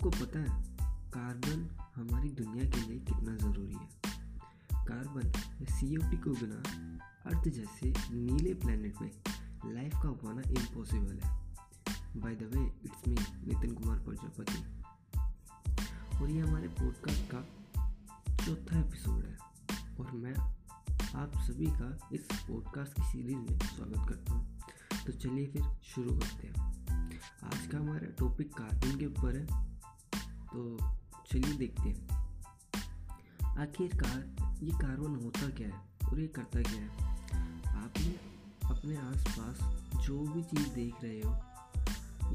आपको पता है, कार्बन हमारी दुनिया के लिए कितना ज़रूरी है। कार्बन सी को बिना अर्थ जैसे नीले प्लेनेट में लाइफ का पाना इम्पॉसिबल है। By the way it's me Nitin Kumar Prajapati. और ये हमारे पॉडकास्ट का चौथा एपिसोड है। और मैं आप सभी का इस पॉडकास्ट की सीरीज़ में स्वागत करता हूँ। तो चलिए फिर शुरू करते हैं। आज का हमारा टॉपिक कार्बन के ऊपर है। तो चलिए देखते हैं। आखिरकार ये कार्बन होता क्या है और ये करता क्या है? आपने अपने आसपास जो भी चीज़ देख रहे हो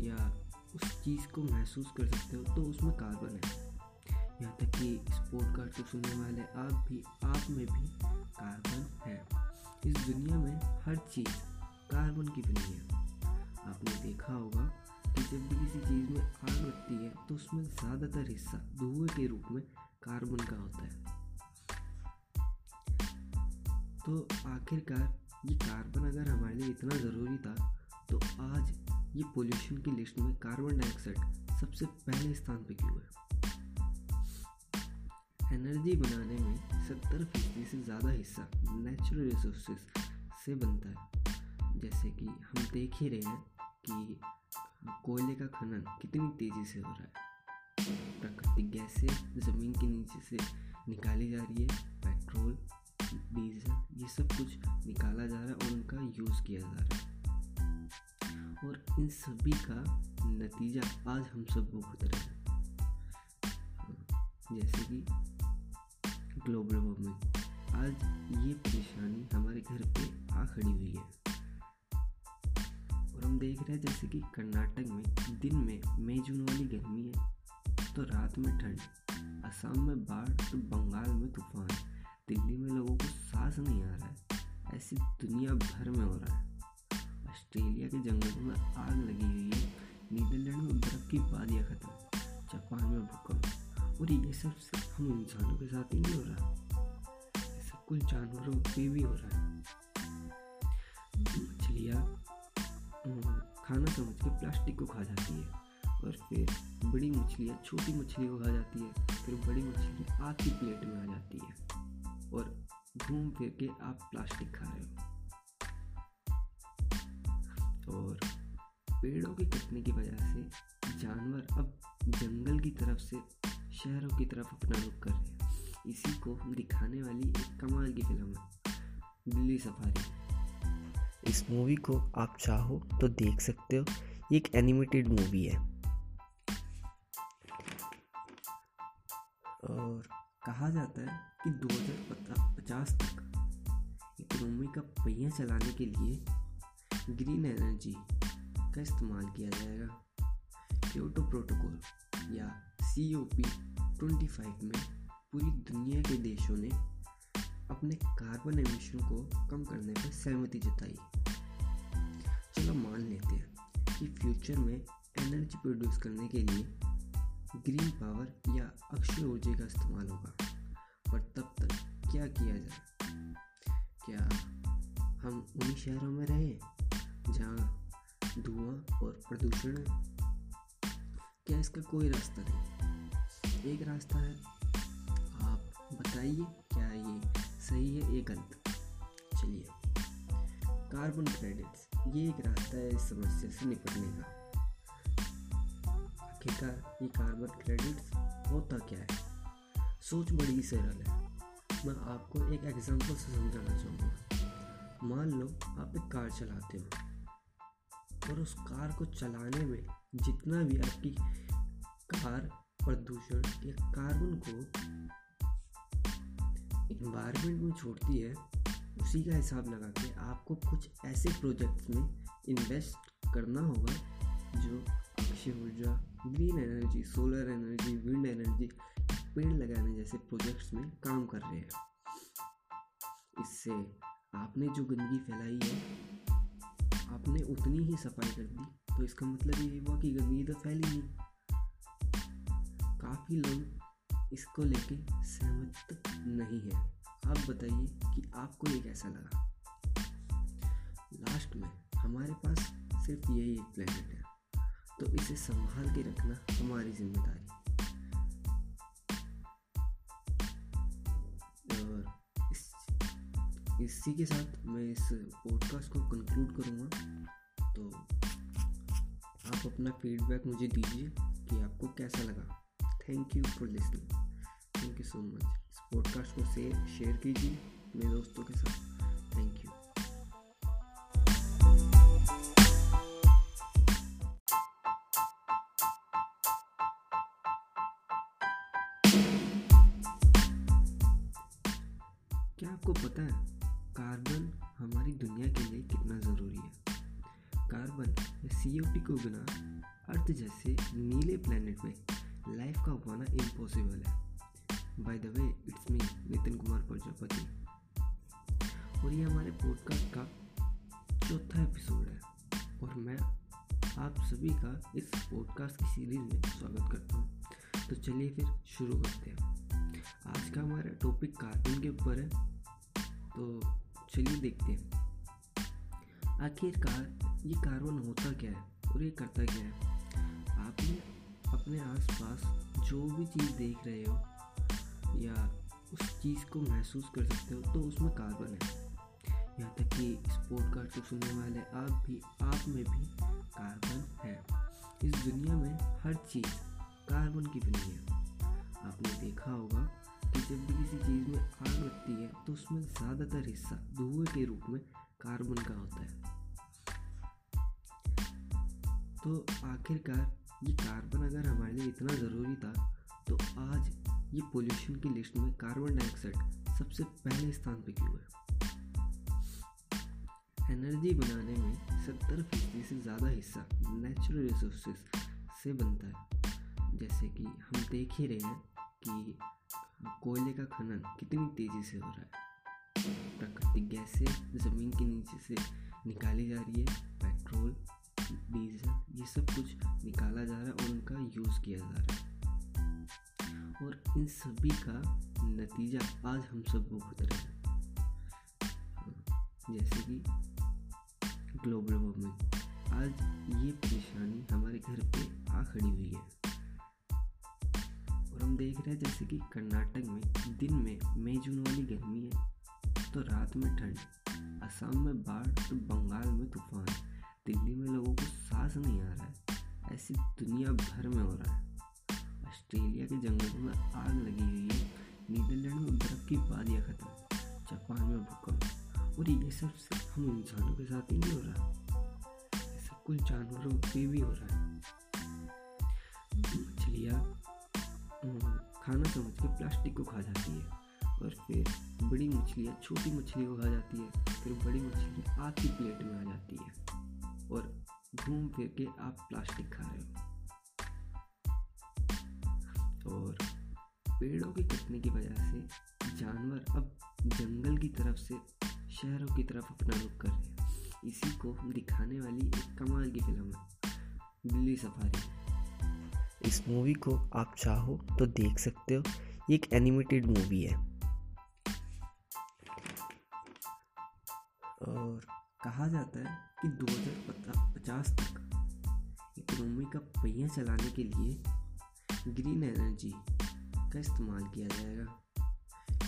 या उस चीज़ को महसूस कर सकते हो तो उसमें कार्बन है। यहाँ तक कि इस पॉडकास्ट को सुनने वाले आप भी, आप में भी कार्बन है। इस दुनिया में हर चीज़ कार्बन की बनी है। आपने देखा होगा जब भी किसी चीज़ में आग लगती है तो उसमें ज़्यादातर हिस्सा धुएँ के रूप में कार्बन का होता है। तो आखिरकार ये कार्बन अगर हमारे लिए इतना ज़रूरी था तो आज ये पोल्यूशन की लिस्ट में कार्बन डाइऑक्साइड सबसे पहले स्थान पे क्यों है? एनर्जी बनाने में सत्तर फ़ीसदी से ज़्यादा हिस्सा नेचुरल रिसोर्सेज से बनता है। जैसे कि हम देख ही रहे हैं कि कोयले का खनन कितनी तेज़ी से हो रहा है? प्राकृतिक गैसें ज़मीन के नीचे से निकाली जा रही है, पेट्रोल, डीजल, ये सब कुछ निकाला जा रहा है और उनका यूज़ किया जा रहा है। और इन सभी का नतीजा आज हम सब भुगत रहे हैं। जैसे कि ग्लोबल वार्मिंग आज ये परेशानी हमारे घर पे आ खड़ी हुई है। हम देख रहे हैं जैसे कि कर्नाटक में दिन में मई, जून वाली गर्मी है तो रात में ठंड, असम में बाढ़ तो बंगाल में तूफ़ान, दिल्ली में लोगों को सांस नहीं आ रहा है, ऐसी दुनिया भर में हो रहा है। ऑस्ट्रेलिया के जंगलों में आग लगी हुई है, नीदरलैंड में बर्फ़ की वादियाँ खत्म, जापान में भूकंप, और ये सब हम इंसानों के साथ ही नहीं हो रहा ये सब कुछ जानवरों पे भी हो रहा है। खाना समझ के प्लास्टिक को खा जाती है और फिर बड़ी मछलियाँ, छोटी मछली को खा जाती है। फिर बड़ी मछली आपकी प्लेट में आ जाती है और घूम फिर के आप प्लास्टिक खा रहे हो। और पेड़ों की कटने की वजह से जानवर अब जंगल की तरफ़ से शहरों की तरफ़ अपना रुख कर रहे हैं। इसी को दिखाने वाली एक कमाल की फ़िल्म है दिल्ली सफारी। इस मूवी को आप चाहो तो देख सकते हो। एक एनिमेटेड मूवी है। और कहा जाता है कि 2050 तक इकोनॉमी का पहिया चलाने के लिए ग्रीन एनर्जी का इस्तेमाल किया जाएगा। क्योटो प्रोटोकॉल या C O P twenty five में पूरी दुनिया के देशों ने अपने कार्बन एमिशन को कम करने पर सहमति जताई। चलो मान लेते हैं कि फ्यूचर में एनर्जी प्रोड्यूस करने के लिए ग्रीन पावर या अक्षय ऊर्जा का इस्तेमाल होगा। पर तब तक क्या किया जाए? क्या हम उन्हीं शहरों में रहें जहाँ धुआँ और प्रदूषण है? क्या इसका कोई रास्ता नहीं? एक रास्ता है। आप बताइए, क्या ये सही है, ये गलत चलिए कार्बन क्रेडिट्स ये एक रास्ता है इस समस्या से निपटने का। आखिरकार ये कार्बन क्रेडिट्स होता क्या है? सोच बड़ी सरल है। मैं आपको एक एग्जांपल से समझाना चाहूँगा। मान लो आप एक कार चलाते हो और उस कार को चलाने में जितना भी आपकी कार प्रदूषण या कार्बन को इन्वायरमेंट में छोड़ती है, उसी का हिसाब लगा के आपको कुछ ऐसे प्रोजेक्ट्स में इन्वेस्ट करना होगा जो अक्षय ऊर्जा green energy solar energy wind energy पेड़ लगाने जैसे प्रोजेक्ट्स में काम कर रहे हैं। इससे आपने जो गंदगी फैलाई है, आपने उतनी ही सफ़ाई कर दी। तो इसका मतलब ये हुआ कि गंदगी तो फैली नहीं। काफ़ी लोग इसको लेके सहमत नहीं है। आप बताइए कि आपको ये कैसा लगा? लास्ट में हमारे पास सिर्फ़ यही एक प्लेनेट है तो इसे संभाल के रखना हमारी ज़िम्मेदारी। और इस, इसी के साथ मैं इस पॉडकास्ट को कंक्लूड करूँगा। तो आप अपना फीडबैक मुझे दीजिए कि आपको कैसा लगा। Thank you for listening thank you so much इस पॉडकास्ट को शेयर कीजिए अपने दोस्तों के साथ. थैंक यू क्या आपको पता है कार्बन हमारी दुनिया के लिए कितना ज़रूरी है? कार्बन या सी को बिना अर्थ जैसे नीले प्लेनेट में लाइफ का पाना इम्पॉसिबल है। By the way it's me Nitin Kumar Prajapati और ये हमारे पॉडकास्ट का चौथा एपिसोड है। और मैं आप सभी का इस पॉडकास्ट की सीरीज़ में स्वागत करता हूँ। तो चलिए फिर शुरू करते हैं। आज का हमारा टॉपिक कार्टून के ऊपर है। तो चलिए देखते हैं। आखिरकार ये कार्बन होता क्या है? और ये करता क्या है? अपने आसपास जो भी चीज़ देख रहे हो या उस चीज़ को महसूस कर सकते हो तो उसमें कार्बन है। यहाँ तक कि इस पॉडकास्ट को सुनने वाले आप भी, आप में भी कार्बन है। इस दुनिया में हर चीज़ कार्बन की बनी है। आपने देखा होगा कि जब भी किसी चीज़ में आग लगती है तो उसमें ज़्यादातर हिस्सा धुएँ के रूप में कार्बन का होता है। तो आखिरकार ये कार्बन अगर हमारे लिए इतना ज़रूरी था तो आज ये पोल्यूशन की लिस्ट में कार्बन डाइऑक्साइड सबसे पहले स्थान पे क्यों है? एनर्जी बनाने में सत्तर फ़ीसदी से ज़्यादा हिस्सा नेचुरल रिसोर्सेज से बनता है। जैसे कि हम देख ही रहे हैं कि कोयले का खनन कितनी तेज़ी से हो रहा है। प्राकृतिक गैस ज़मीन के नीचे से निकाली जा रही है, पेट्रोल डीजल ये सब कुछ निकाला जा रहा है और उनका यूज़ किया जा रहा है। और इन सभी का नतीजा आज हम सब भुगत रहे हैं। जैसे कि ग्लोबल वार्मिंग आज ये परेशानी हमारे घर पे आ खड़ी हुई है। और हम देख रहे हैं जैसे कि कर्नाटक में दिन में मई जून वाली गर्मी है तो रात में ठंड, असम में बाढ़ तो बंगाल में तूफ़ान। दिल्ली में लोगों को सांस नहीं आ रहा है। ऐसी दुनिया भर में हो रहा है। ऑस्ट्रेलिया के जंगलों में आग लगी हुई है। नीदरलैंड में बर्फ़ की वादियाँ खत्म। जापान में भूकंप। और ये सब सिर्फ़ हम इंसानों के साथ ही नहीं हो रहा। ये सब कुछ जानवरों पे भी हो रहा है। मछलियाँ खाना समझ के प्लास्टिक को खा जाती है। और फिर बड़ी मछलियाँ, छोटी मछली को खा जाती है। फिर बड़ी मछली आपकी प्लेट में आ जाती है। और घूम फिर के आप प्लास्टिक खा रहे हो। और पेड़ों के कटने की वजह से जानवर अब जंगल की तरफ़ से शहरों की तरफ़ अपना रुख कर रहे हैं। इसी को दिखाने वाली एक कमाल की फ़िल्म है दिल्ली सफारी। इस मूवी को आप चाहो तो देख सकते हो। ये एक एनिमेटेड मूवी है। और कहा जाता है कि 2050 तक इकोनॉमी का पहिया चलाने के लिए ग्रीन एनर्जी का इस्तेमाल किया जाएगा।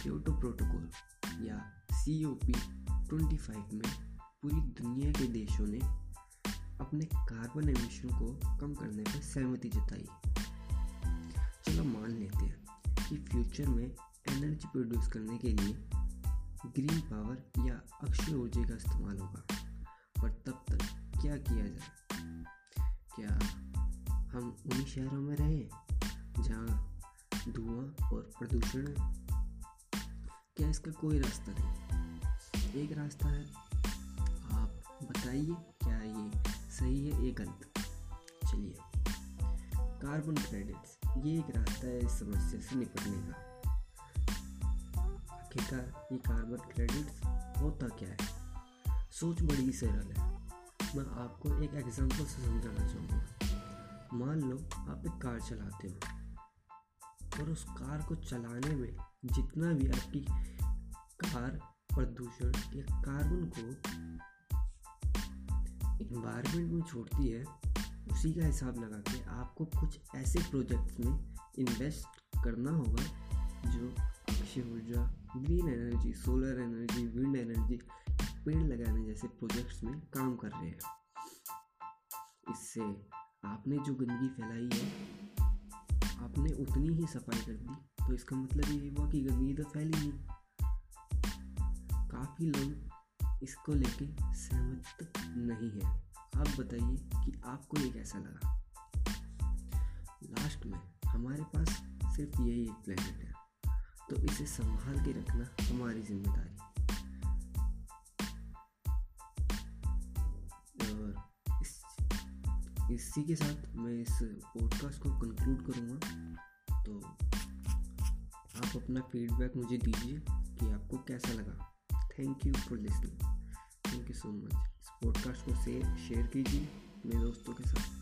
क्योटो प्रोटोकॉल या C O P twenty five में पूरी दुनिया के देशों ने अपने कार्बन एमिशन को कम करने पर सहमति जताई। चलो मान लेते हैं कि फ्यूचर में एनर्जी प्रोड्यूस करने के लिए ग्रीन पावर या अक्षय ऊर्जा का इस्तेमाल होगा। पर तब तक क्या किया जाए? क्या हम उन्हीं शहरों में रहें जहाँ धुआँ और प्रदूषण है? क्या इसका कोई रास्ता नहीं? एक रास्ता है। आप बताइए, क्या ये सही है ये गलत चलिए। कार्बन क्रेडिट्स, ये एक रास्ता है इस समस्या से निपटने का। आखिरकार ये कार्बन क्रेडिट्स होता क्या है? सोच बड़ी ही सरल है। मैं आपको एक एग्जांपल से समझाना चाहूँगा। मान लो आप एक कार चलाते हो और उस कार को चलाने में जितना भी आपकी कार प्रदूषण या कार्बन को इन्वायरमेंट में छोड़ती है, उसी का हिसाब लगा के आपको कुछ ऐसे प्रोजेक्ट्स में इन्वेस्ट करना होगा जो अक्षय ऊर्जा green energy solar energy wind energy पेड़ लगाने जैसे प्रोजेक्ट्स में काम कर रहे हैं। इससे आपने जो गंदगी फैलाई है, आपने उतनी ही सफ़ाई कर दी। तो इसका मतलब ये हुआ कि गंदगी तो फैली नहीं। काफ़ी लोग इसको लेके सहमत नहीं है। आप बताइए कि आपको ये कैसा लगा? लास्ट में हमारे पास सिर्फ़ यही एक प्लेनेट है। तो इसे संभाल के रखना हमारी ज़िम्मेदारी। और इस, इसी के साथ मैं इस पॉडकास्ट को कंक्लूड करूँगा। तो आप अपना फीडबैक मुझे दीजिए कि आपको कैसा लगा। Thank you for listening thank you so much इस पॉडकास्ट को शेयर कीजिए। अपने दोस्तों के साथ।